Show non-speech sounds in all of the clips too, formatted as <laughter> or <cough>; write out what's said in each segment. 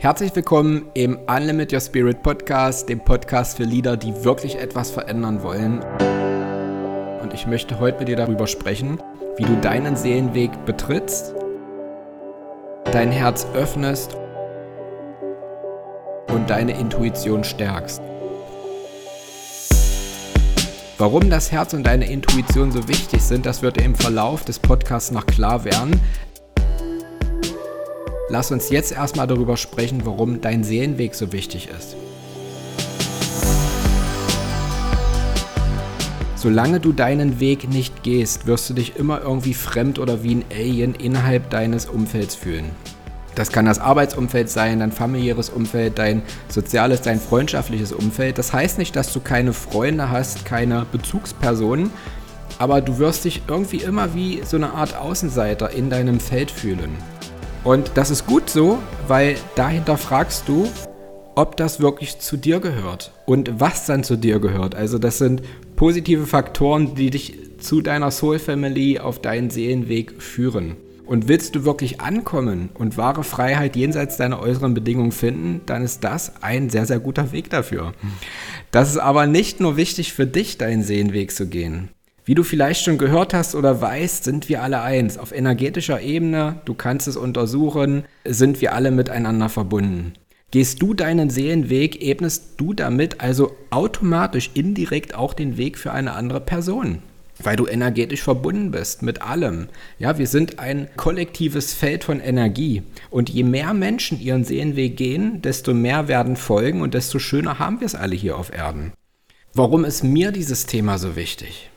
Herzlich willkommen im Unlimit Your Spirit Podcast, dem Podcast für Leader, die wirklich etwas verändern wollen. Und ich möchte heute mit dir darüber sprechen, wie du deinen Seelenweg betrittst, dein Herz öffnest und deine Intuition stärkst. Warum das Herz und deine Intuition so wichtig sind, das wird im Verlauf des Podcasts noch klar werden. Lass uns jetzt erstmal darüber sprechen, warum dein Seelenweg so wichtig ist. Solange du deinen Weg nicht gehst, wirst du dich immer irgendwie fremd oder wie ein Alien innerhalb deines Umfelds fühlen. Das kann das Arbeitsumfeld sein, dein familiäres Umfeld, dein soziales, dein freundschaftliches Umfeld. Das heißt nicht, dass du keine Freunde hast, keine Bezugspersonen, aber du wirst dich irgendwie immer wie so eine Art Außenseiter in deinem Feld fühlen. Und das ist gut so, weil dahinter fragst du, ob das wirklich zu dir gehört und was dann zu dir gehört. Also das sind positive Faktoren, die dich zu deiner Soul Family auf deinen Seelenweg führen. Und willst du wirklich ankommen und wahre Freiheit jenseits deiner äußeren Bedingungen finden, dann ist das ein sehr, sehr guter Weg dafür. Das ist aber nicht nur wichtig für dich, deinen Seelenweg zu gehen. Wie du vielleicht schon gehört hast oder weißt, sind wir alle eins. Auf energetischer Ebene, du kannst es untersuchen, sind wir alle miteinander verbunden. Gehst du deinen Seelenweg, ebnest du damit also automatisch indirekt auch den Weg für eine andere Person. Weil du energetisch verbunden bist mit allem. Ja, wir sind ein kollektives Feld von Energie. Und je mehr Menschen ihren Seelenweg gehen, desto mehr werden folgen und desto schöner haben wir es alle hier auf Erden. Warum ist mir dieses Thema so wichtig?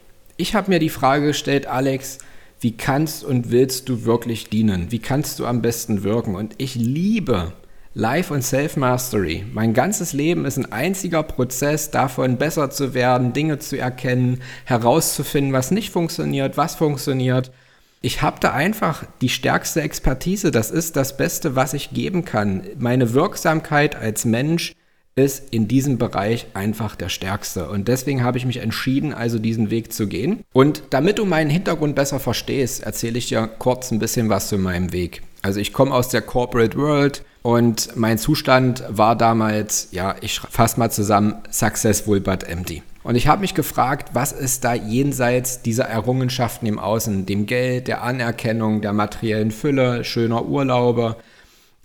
Ich habe mir die Frage gestellt, Alex, wie kannst und willst du wirklich dienen? Wie kannst du am besten wirken? Und ich liebe Life und Self-Mastery. Mein ganzes Leben ist ein einziger Prozess davon, besser zu werden, Dinge zu erkennen, herauszufinden, was nicht funktioniert, was funktioniert. Ich habe da einfach die stärkste Expertise. Das ist das Beste, was ich geben kann. Meine Wirksamkeit als Mensch ist in diesem Bereich einfach der stärkste. Und deswegen habe ich mich entschieden, also diesen Weg zu gehen. Und damit du meinen Hintergrund besser verstehst, erzähle ich dir kurz ein bisschen was zu meinem Weg. Also ich komme aus der Corporate World und mein Zustand war damals, ja, ich fasse mal zusammen, successful but empty. Und ich habe mich gefragt, was ist da jenseits dieser Errungenschaften im Außen, dem Geld, der Anerkennung, der materiellen Fülle, schöner Urlaube,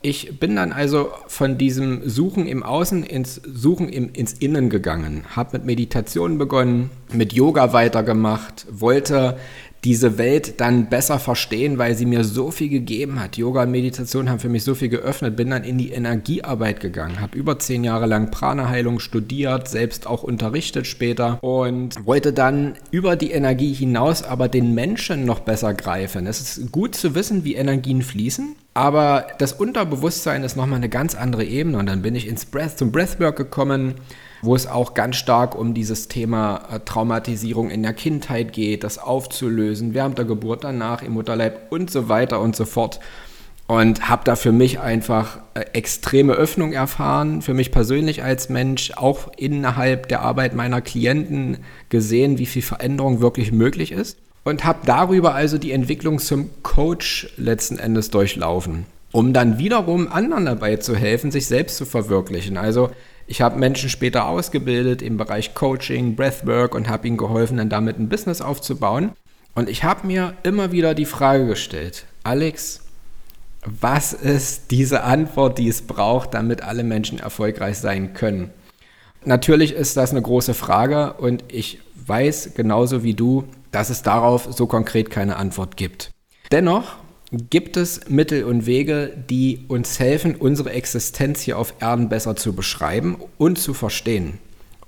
ich bin dann also von diesem Suchen im Außen ins Suchen im, ins Innen gegangen, habe mit Meditation begonnen, mit Yoga weitergemacht, wollte diese Welt dann besser verstehen, weil sie mir so viel gegeben hat. Yoga und Meditation haben für mich so viel geöffnet. Bin dann in die Energiearbeit gegangen, habe über zehn Jahre lang Prana-Heilung studiert, selbst auch unterrichtet später und wollte dann über die Energie hinaus aber den Menschen noch besser greifen. Es ist gut zu wissen, wie Energien fließen. Aber das Unterbewusstsein ist nochmal eine ganz andere Ebene. Und dann bin ich ins Breath, zum Breathwork gekommen, wo es auch ganz stark um dieses Thema äh, Traumatisierung in der Kindheit geht, das aufzulösen, während der Geburt, danach im Mutterleib und so weiter und so fort. Und habe da für mich einfach äh, extreme Öffnung erfahren, für mich persönlich als Mensch, auch innerhalb der Arbeit meiner Klienten gesehen, wie viel Veränderung wirklich möglich ist. Und habe darüber also die Entwicklung zum Coach letzten Endes durchlaufen, um dann wiederum anderen dabei zu helfen, sich selbst zu verwirklichen. Also ich habe Menschen später ausgebildet im Bereich Coaching, Breathwork und habe ihnen geholfen, dann damit ein Business aufzubauen. Und ich habe mir immer wieder die Frage gestellt, Alex, was ist diese Antwort, die es braucht, damit alle Menschen erfolgreich sein können? Natürlich ist das eine große Frage und ich weiß genauso wie du, dass es darauf so konkret keine Antwort gibt. Dennoch gibt es Mittel und Wege, die uns helfen, unsere Existenz hier auf Erden besser zu beschreiben und zu verstehen.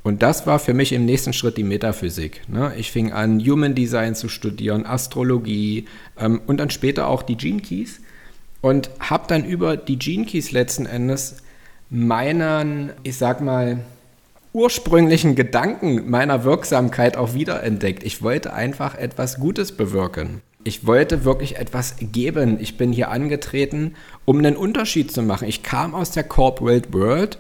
Und das war für mich im nächsten Schritt die Metaphysik. Ne? Ich fing an, Human Design zu studieren, Astrologie ähm, und dann später auch die Gene Keys und habe dann über die Gene Keys letzten Endes meinen, ich sag mal, ursprünglichen Gedanken meiner Wirksamkeit auch wiederentdeckt. Ich wollte einfach etwas Gutes bewirken ich wollte wirklich etwas geben. Ich bin hier angetreten, um einen Unterschied zu machen. Ich kam aus der Corporate World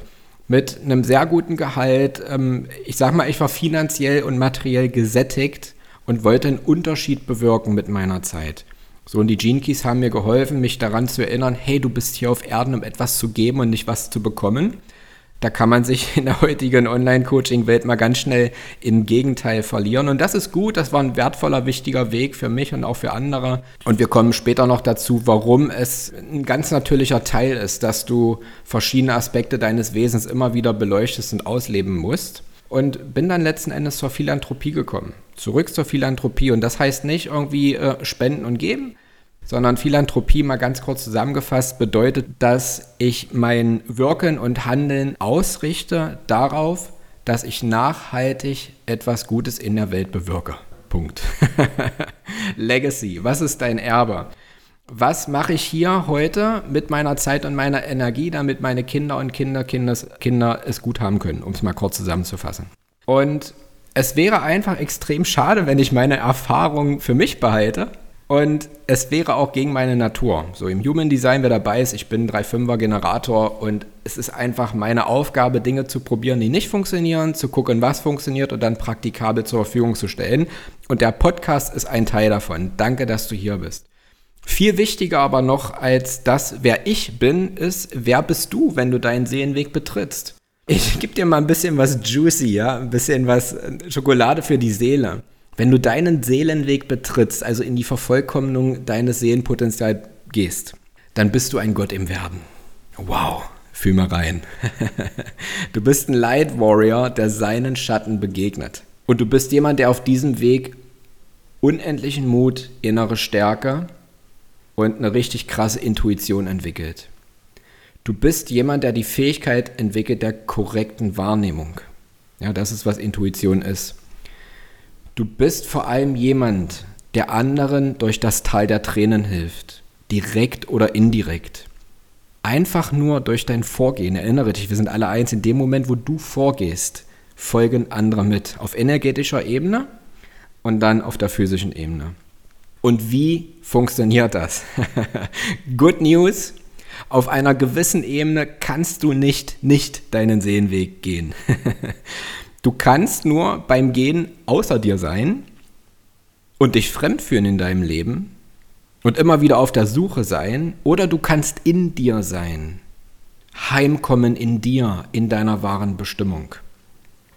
mit einem sehr guten Gehalt. Ähm, ich sag mal, ich war finanziell und materiell gesättigt und wollte einen Unterschied bewirken mit meiner Zeit. So, und die Gene Keys haben mir geholfen, mich daran zu erinnern, hey, du bist hier auf Erden, um etwas zu geben und nicht was zu bekommen. Da kann man sich <laughs> in der heutigen Online-Coaching-Welt mal ganz schnell im Gegenteil verlieren. Und das ist gut, das war ein wertvoller, wichtiger Weg für mich und auch für andere. Und wir kommen später noch dazu, warum es ein ganz natürlicher Teil ist, dass du verschiedene Aspekte deines Wesens immer wieder beleuchtest und ausleben musst. Und bin dann letzten Endes zur Philanthropie gekommen. Zurück zur Philanthropie. Und das heißt nicht irgendwie äh, spenden und geben, sondern Philanthropie mal ganz kurz zusammengefasst bedeutet, dass ich mein Wirken und Handeln ausrichte darauf, dass ich nachhaltig etwas Gutes in der Welt bewirke. Punkt. <laughs> Legacy, was ist dein Erbe? Was mache ich hier heute mit meiner Zeit und meiner Energie, damit meine Kinder und Kinder, Kindes, Kinder es gut haben können, um es mal kurz zusammenzufassen. Und es wäre einfach extrem schade, wenn ich meine Erfahrungen für mich behalte und es wäre auch gegen meine Natur. So im Human Design, wer dabei ist, ich bin 3.5er Generator und es ist einfach meine Aufgabe, Dinge zu probieren, die nicht funktionieren, zu gucken, was funktioniert und dann praktikabel zur Verfügung zu stellen. Und der Podcast ist ein Teil davon. Danke, dass du hier bist. Viel wichtiger aber noch als das, wer ich bin, ist, wer bist du, wenn du deinen Seelenweg betrittst? Ich gebe dir mal ein bisschen was juicy, ja, ein bisschen was Schokolade für die Seele. Wenn du deinen Seelenweg betrittst, also in die Vervollkommnung deines Seelenpotenzials gehst, dann bist du ein Gott im Werden. Wow, fühl mal rein. <laughs> du bist ein Light Warrior, der seinen Schatten begegnet. Und du bist jemand, der auf diesem Weg unendlichen Mut, innere Stärke und eine richtig krasse Intuition entwickelt. Du bist jemand, der die Fähigkeit entwickelt der korrekten Wahrnehmung. Ja, das ist, was Intuition ist. Du bist vor allem jemand, der anderen durch das Tal der Tränen hilft, direkt oder indirekt. Einfach nur durch dein Vorgehen. Erinnere dich, wir sind alle eins. In dem Moment, wo du vorgehst, folgen andere mit. Auf energetischer Ebene und dann auf der physischen Ebene. Und wie funktioniert das? <laughs> Good News. Auf einer gewissen Ebene kannst du nicht nicht deinen Seelenweg gehen. <laughs> Du kannst nur beim Gehen außer dir sein und dich fremd fühlen in deinem Leben und immer wieder auf der Suche sein, oder du kannst in dir sein, heimkommen in dir, in deiner wahren Bestimmung.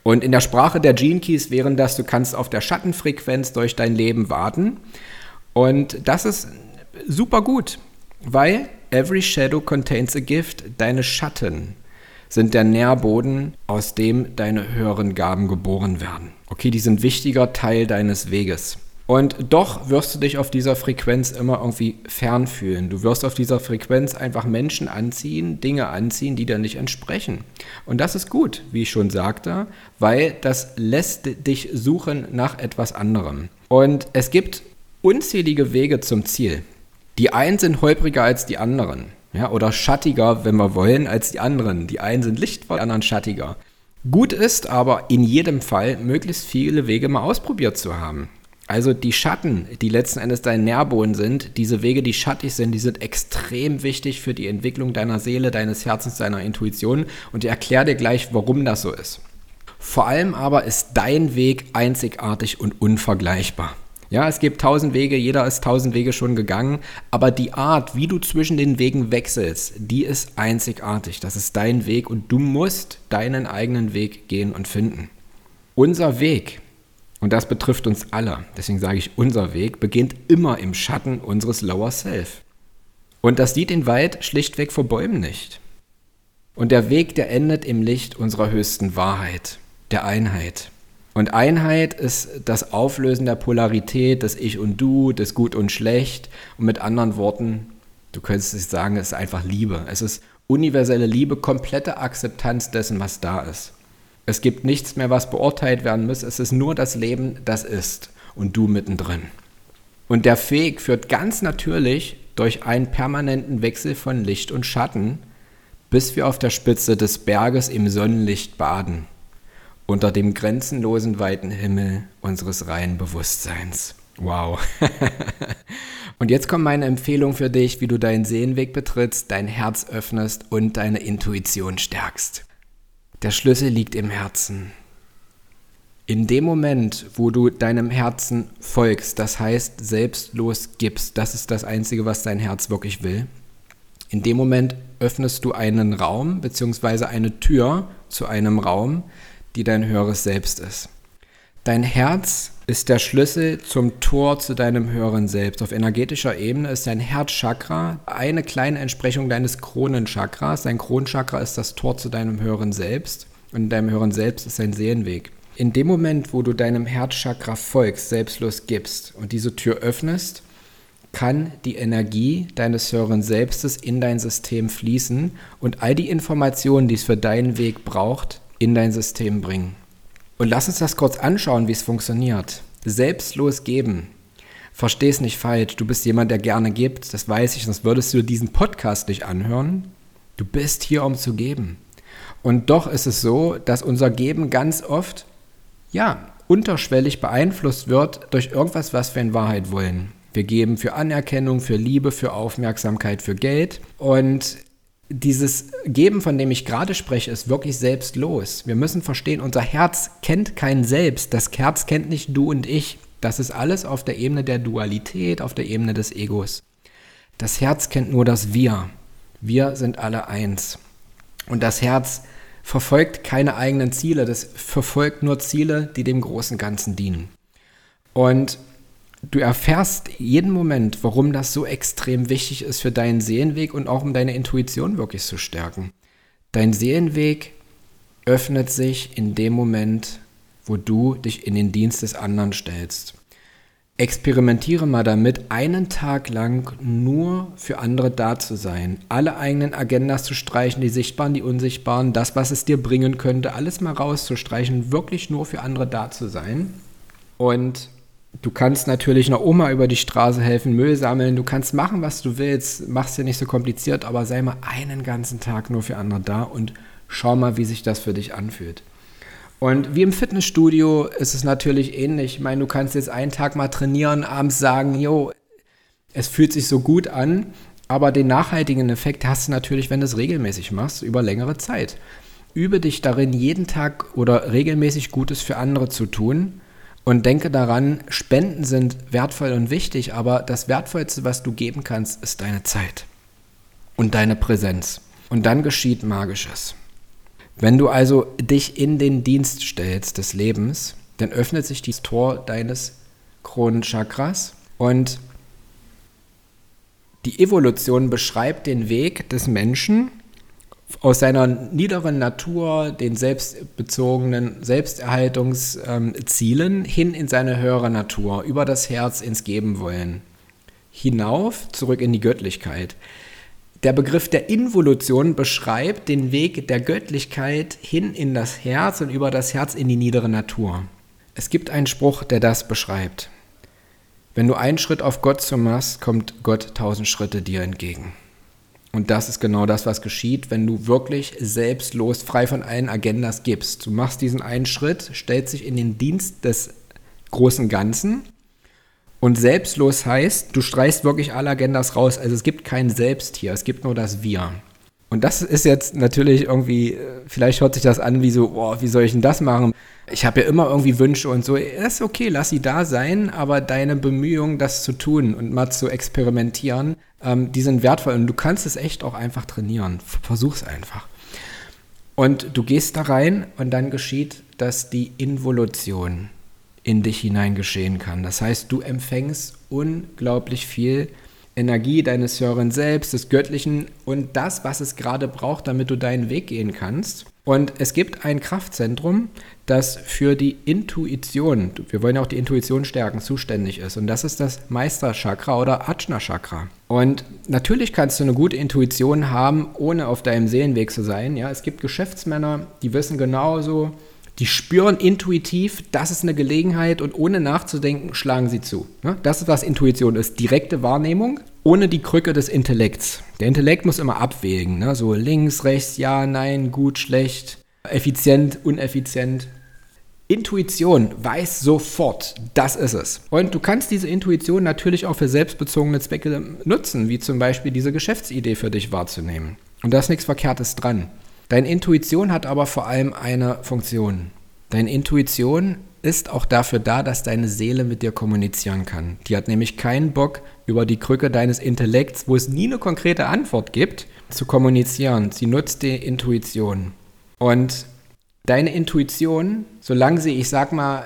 Und in der Sprache der Gene Keys wären das, du kannst auf der Schattenfrequenz durch dein Leben warten. Und das ist super gut, weil every shadow contains a gift, deine Schatten sind der Nährboden, aus dem deine höheren Gaben geboren werden. Okay, die sind wichtiger Teil deines Weges. Und doch wirst du dich auf dieser Frequenz immer irgendwie fern fühlen. Du wirst auf dieser Frequenz einfach Menschen anziehen, Dinge anziehen, die dir nicht entsprechen. Und das ist gut, wie ich schon sagte, weil das lässt dich suchen nach etwas anderem. Und es gibt unzählige Wege zum Ziel. Die einen sind holpriger als die anderen. Ja, oder schattiger, wenn wir wollen, als die anderen. Die einen sind lichtvoll, die anderen schattiger. Gut ist aber in jedem Fall, möglichst viele Wege mal ausprobiert zu haben. Also die Schatten, die letzten Endes dein Nährboden sind, diese Wege, die schattig sind, die sind extrem wichtig für die Entwicklung deiner Seele, deines Herzens, deiner Intuition. Und ich erkläre dir gleich, warum das so ist. Vor allem aber ist dein Weg einzigartig und unvergleichbar. Ja, es gibt tausend Wege, jeder ist tausend Wege schon gegangen, aber die Art, wie du zwischen den Wegen wechselst, die ist einzigartig. Das ist dein Weg und du musst deinen eigenen Weg gehen und finden. Unser Weg, und das betrifft uns alle, deswegen sage ich unser Weg, beginnt immer im Schatten unseres Lower Self. Und das sieht den Wald schlichtweg vor Bäumen nicht. Und der Weg, der endet im Licht unserer höchsten Wahrheit, der Einheit. Und Einheit ist das Auflösen der Polarität, des Ich und Du, des Gut und Schlecht. Und mit anderen Worten, du könntest es sagen, es ist einfach Liebe. Es ist universelle Liebe, komplette Akzeptanz dessen, was da ist. Es gibt nichts mehr, was beurteilt werden muss. Es ist nur das Leben, das ist. Und du mittendrin. Und der Weg führt ganz natürlich durch einen permanenten Wechsel von Licht und Schatten, bis wir auf der Spitze des Berges im Sonnenlicht baden unter dem grenzenlosen weiten Himmel unseres reinen Bewusstseins. Wow. <laughs> und jetzt kommt meine Empfehlung für dich, wie du deinen Seelenweg betrittst, dein Herz öffnest und deine Intuition stärkst. Der Schlüssel liegt im Herzen. In dem Moment, wo du deinem Herzen folgst, das heißt selbstlos gibst, das ist das Einzige, was dein Herz wirklich will. In dem Moment öffnest du einen Raum bzw. eine Tür zu einem Raum, die dein höheres Selbst ist. Dein Herz ist der Schlüssel zum Tor zu deinem höheren Selbst. Auf energetischer Ebene ist dein Herzchakra eine kleine Entsprechung deines Kronenchakras. Dein Kronenchakra ist das Tor zu deinem höheren Selbst und in deinem höheren Selbst ist dein Seelenweg. In dem Moment, wo du deinem Herzchakra folgst, selbstlos gibst und diese Tür öffnest, kann die Energie deines höheren Selbstes in dein System fließen und all die Informationen, die es für deinen Weg braucht, in dein System bringen. Und lass uns das kurz anschauen, wie es funktioniert. Selbstlos geben. Versteh nicht falsch. Du bist jemand, der gerne gibt. Das weiß ich, sonst würdest du diesen Podcast nicht anhören. Du bist hier, um zu geben. Und doch ist es so, dass unser Geben ganz oft ja, unterschwellig beeinflusst wird durch irgendwas, was wir in Wahrheit wollen. Wir geben für Anerkennung, für Liebe, für Aufmerksamkeit, für Geld. Und dieses Geben, von dem ich gerade spreche, ist wirklich selbstlos. Wir müssen verstehen, unser Herz kennt kein Selbst. Das Herz kennt nicht du und ich. Das ist alles auf der Ebene der Dualität, auf der Ebene des Egos. Das Herz kennt nur das Wir. Wir sind alle eins. Und das Herz verfolgt keine eigenen Ziele, das verfolgt nur Ziele, die dem großen Ganzen dienen. Und du erfährst jeden Moment, warum das so extrem wichtig ist für deinen Seelenweg und auch um deine Intuition wirklich zu stärken. Dein Seelenweg öffnet sich in dem Moment, wo du dich in den Dienst des anderen stellst. Experimentiere mal damit, einen Tag lang nur für andere da zu sein. Alle eigenen Agendas zu streichen, die sichtbaren, die unsichtbaren, das, was es dir bringen könnte, alles mal rauszustreichen, wirklich nur für andere da zu sein. Und du kannst natürlich einer Oma über die Straße helfen, Müll sammeln, du kannst machen, was du willst, mach's dir nicht so kompliziert, aber sei mal einen ganzen Tag nur für andere da und schau mal, wie sich das für dich anfühlt. Und wie im Fitnessstudio ist es natürlich ähnlich. Ich meine, du kannst jetzt einen Tag mal trainieren, abends sagen, jo, es fühlt sich so gut an, aber den nachhaltigen Effekt hast du natürlich, wenn du es regelmäßig machst, über längere Zeit. Übe dich darin, jeden Tag oder regelmäßig Gutes für andere zu tun und denke daran, Spenden sind wertvoll und wichtig, aber das Wertvollste, was du geben kannst, ist deine Zeit und deine Präsenz. Und dann geschieht Magisches. Wenn du also dich in den Dienst stellst des Lebens, dann öffnet sich das Tor deines Kronenchakras und die Evolution beschreibt den Weg des Menschen aus seiner niederen Natur, den selbstbezogenen Selbsterhaltungszielen hin in seine höhere Natur, über das Herz ins Geben wollen, hinauf zurück in die Göttlichkeit. Der Begriff der Involution beschreibt den Weg der Göttlichkeit hin in das Herz und über das Herz in die niedere Natur. Es gibt einen Spruch, der das beschreibt. Wenn du einen Schritt auf Gott zu machst, kommt Gott tausend Schritte dir entgegen. Und das ist genau das, was geschieht, wenn du wirklich selbstlos, frei von allen Agendas gibst. Du machst diesen einen Schritt, stellst dich in den Dienst des großen Ganzen und selbstlos heißt, du streichst wirklich alle Agendas raus. Also es gibt kein Selbst hier, es gibt nur das Wir. Und das ist jetzt natürlich irgendwie, äh, vielleicht hört sich das an wie so, oh, wie soll ich denn das machen? Ich habe ja immer irgendwie Wünsche und so. Ist okay, lass sie da sein, aber deine Bemühungen, das zu tun und mal zu experimentieren, ähm, die sind wertvoll und du kannst es echt auch einfach trainieren. Versuch's einfach. Und du gehst da rein und dann geschieht das die Involution in dich hinein geschehen kann. Das heißt, du empfängst unglaublich viel Energie deines höheren Selbst, des Göttlichen und das, was es gerade braucht, damit du deinen Weg gehen kannst. Und es gibt ein Kraftzentrum, das für die Intuition, wir wollen ja auch die Intuition stärken, zuständig ist. Und das ist das Meisterchakra oder Ajna-Chakra. Und natürlich kannst du eine gute Intuition haben, ohne auf deinem Seelenweg zu sein. Ja, es gibt Geschäftsmänner, die wissen genauso, die spüren intuitiv, das ist eine Gelegenheit und ohne nachzudenken schlagen sie zu. Das ist, was Intuition ist. Direkte Wahrnehmung ohne die Krücke des Intellekts. Der Intellekt muss immer abwägen. Ne? So links, rechts, ja, nein, gut, schlecht, effizient, uneffizient. Intuition weiß sofort, das ist es. Und du kannst diese Intuition natürlich auch für selbstbezogene Zwecke nutzen, wie zum Beispiel diese Geschäftsidee für dich wahrzunehmen. Und da ist nichts Verkehrtes dran. Deine Intuition hat aber vor allem eine Funktion. Deine Intuition ist auch dafür da, dass deine Seele mit dir kommunizieren kann. Die hat nämlich keinen Bock, über die Krücke deines Intellekts, wo es nie eine konkrete Antwort gibt, zu kommunizieren. Sie nutzt die Intuition. Und deine Intuition, solange sie, ich sag mal,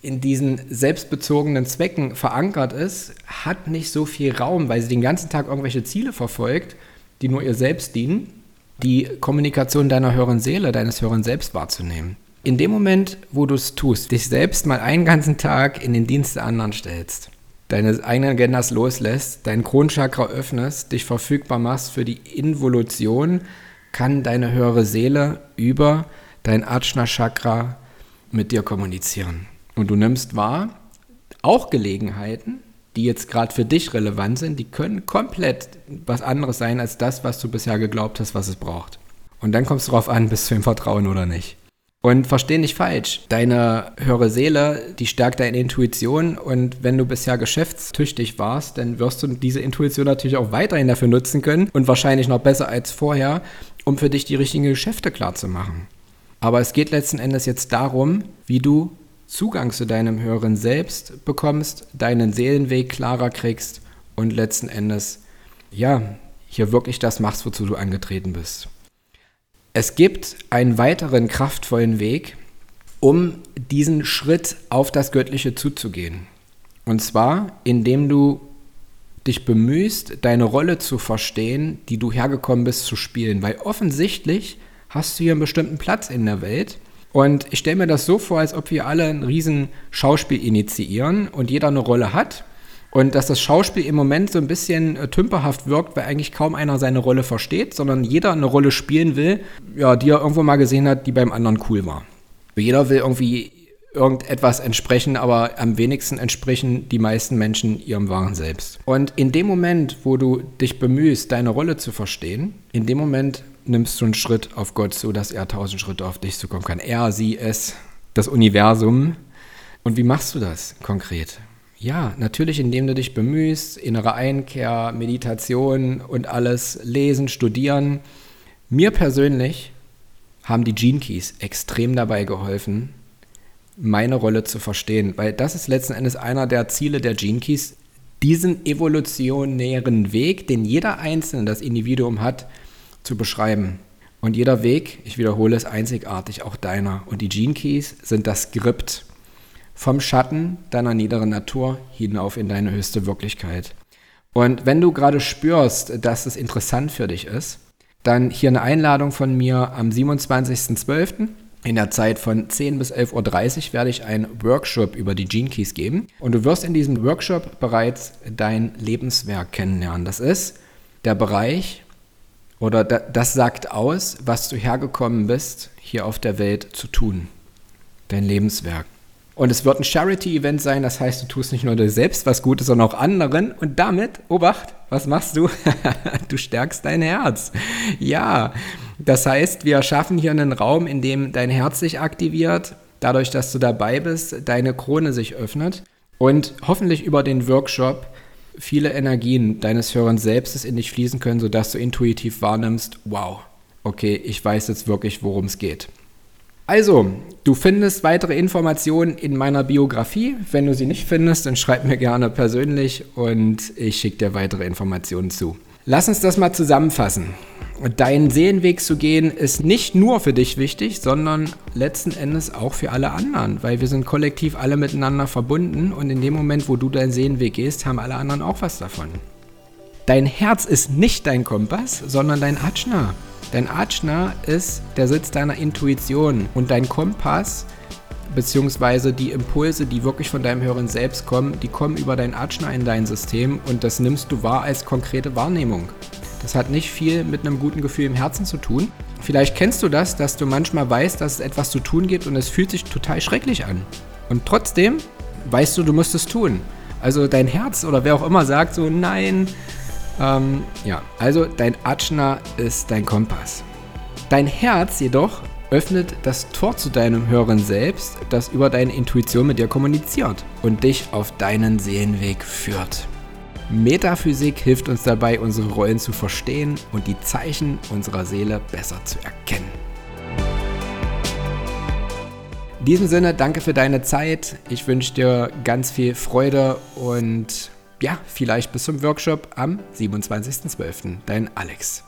in diesen selbstbezogenen Zwecken verankert ist, hat nicht so viel Raum, weil sie den ganzen Tag irgendwelche Ziele verfolgt, die nur ihr selbst dienen, die Kommunikation deiner höheren Seele, deines höheren Selbst wahrzunehmen. In dem Moment, wo du es tust, dich selbst mal einen ganzen Tag in den Dienst der anderen stellst, deine eigenen Agendas loslässt, dein Kronchakra öffnest, dich verfügbar machst für die Involution, kann deine höhere Seele über dein Ajna Chakra mit dir kommunizieren. Und du nimmst wahr, auch Gelegenheiten, die jetzt gerade für dich relevant sind, die können komplett was anderes sein als das, was du bisher geglaubt hast, was es braucht. Und dann kommst du darauf an, bist du im Vertrauen oder nicht. Und versteh nicht falsch, deine höhere Seele, die stärkt deine Intuition und wenn du bisher geschäftstüchtig warst, dann wirst du diese Intuition natürlich auch weiterhin dafür nutzen können und wahrscheinlich noch besser als vorher, um für dich die richtigen Geschäfte klar zu machen. Aber es geht letzten Endes jetzt darum, wie du Zugang zu deinem höheren Selbst bekommst, deinen Seelenweg klarer kriegst und letzten Endes, ja, hier wirklich das machst, wozu du angetreten bist. Es gibt einen weiteren kraftvollen Weg, um diesen Schritt auf das Göttliche zuzugehen. Und zwar, indem du dich bemühst, deine Rolle zu verstehen, die du hergekommen bist zu spielen. Weil offensichtlich hast du hier einen bestimmten Platz in der Welt und ich stelle mir das so vor, als ob wir alle ein riesen Schauspiel initiieren und jeder eine Rolle hat. Und dass das Schauspiel im Moment so ein bisschen äh, tümperhaft wirkt, weil eigentlich kaum einer seine Rolle versteht, sondern jeder eine Rolle spielen will, ja, die er irgendwo mal gesehen hat, die beim anderen cool war. Jeder will irgendwie irgendetwas entsprechen, aber am wenigsten entsprechen die meisten Menschen ihrem wahren Selbst. Und in dem Moment, wo du dich bemühst, deine Rolle zu verstehen, in dem Moment nimmst du einen Schritt auf Gott zu, dass er tausend Schritte auf dich zukommen kann. Er, sie, es, das Universum. Und wie machst du das konkret? Ja, natürlich, indem du dich bemühst, innere Einkehr, Meditation und alles lesen, studieren. Mir persönlich haben die Gene Keys extrem dabei geholfen, meine Rolle zu verstehen, weil das ist letzten Endes einer der Ziele der Gene Keys, diesen evolutionären Weg, den jeder Einzelne, das Individuum hat, zu beschreiben. Und jeder Weg, ich wiederhole, ist einzigartig, auch deiner. Und die Gene Keys sind das Skript vom Schatten deiner niederen Natur hinauf in deine höchste Wirklichkeit. Und wenn du gerade spürst, dass es interessant für dich ist, dann hier eine Einladung von mir am 27.12. In der Zeit von 10 bis 11.30 Uhr werde ich einen Workshop über die Gene Keys geben. Und du wirst in diesem Workshop bereits dein Lebenswerk kennenlernen. Das ist der Bereich, oder das sagt aus, was du hergekommen bist, hier auf der Welt zu tun. Dein Lebenswerk. Und es wird ein Charity-Event sein, das heißt, du tust nicht nur dir selbst was Gutes, sondern auch anderen. Und damit, Obacht, was machst du? <laughs> du stärkst dein Herz. Ja, das heißt, wir schaffen hier einen Raum, in dem dein Herz sich aktiviert, dadurch, dass du dabei bist, deine Krone sich öffnet und hoffentlich über den Workshop viele Energien deines höheren Selbstes in dich fließen können, sodass du intuitiv wahrnimmst, wow, okay, ich weiß jetzt wirklich, worum es geht. Also, du findest weitere Informationen in meiner Biografie. Wenn du sie nicht findest, dann schreib mir gerne persönlich und ich schicke dir weitere Informationen zu. Lass uns das mal zusammenfassen. Deinen Seelenweg zu gehen ist nicht nur für dich wichtig, sondern letzten Endes auch für alle anderen, weil wir sind kollektiv alle miteinander verbunden und in dem Moment, wo du deinen Seelenweg gehst, haben alle anderen auch was davon. Dein Herz ist nicht dein Kompass, sondern dein Ajna. Dein Ajna ist der Sitz deiner Intuition und dein Kompass beziehungsweise die Impulse, die wirklich von deinem höheren Selbst kommen, die kommen über dein Ajna in dein System und das nimmst du wahr als konkrete Wahrnehmung. Das hat nicht viel mit einem guten Gefühl im Herzen zu tun. Vielleicht kennst du das, dass du manchmal weißt, dass es etwas zu tun gibt und es fühlt sich total schrecklich an. Und trotzdem weißt du, du musst es tun. Also dein Herz oder wer auch immer sagt so, nein. Ähm, ja, also dein Ajna ist dein Kompass. Dein Herz jedoch öffnet das Tor zu deinem höheren Selbst, das über deine Intuition mit dir kommuniziert und dich auf deinen Seelenweg führt. Metaphysik hilft uns dabei, unsere Rollen zu verstehen und die Zeichen unserer Seele besser zu erkennen. In diesem Sinne, danke für deine Zeit. Ich wünsche dir ganz viel Freude und ja, vielleicht bis zum Workshop am 27.12. Dein Alex.